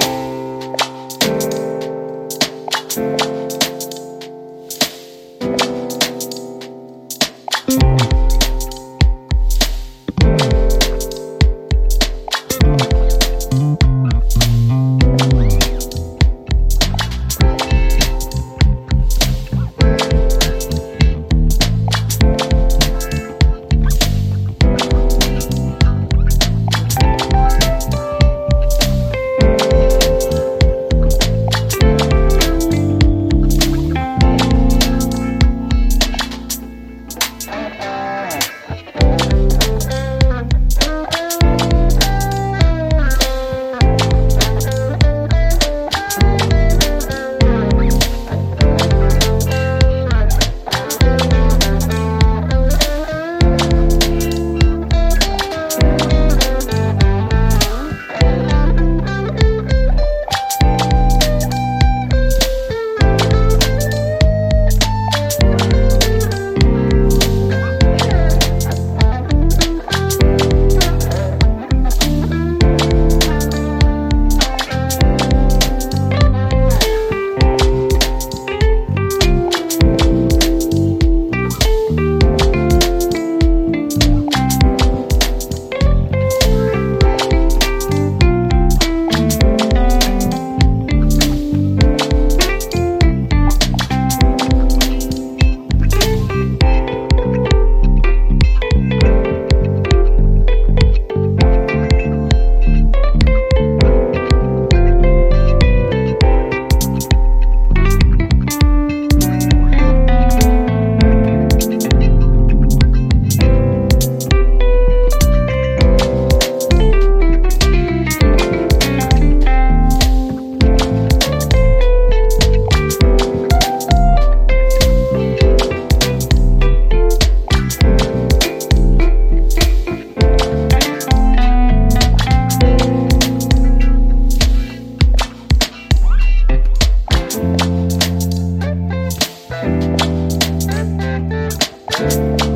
you Bye.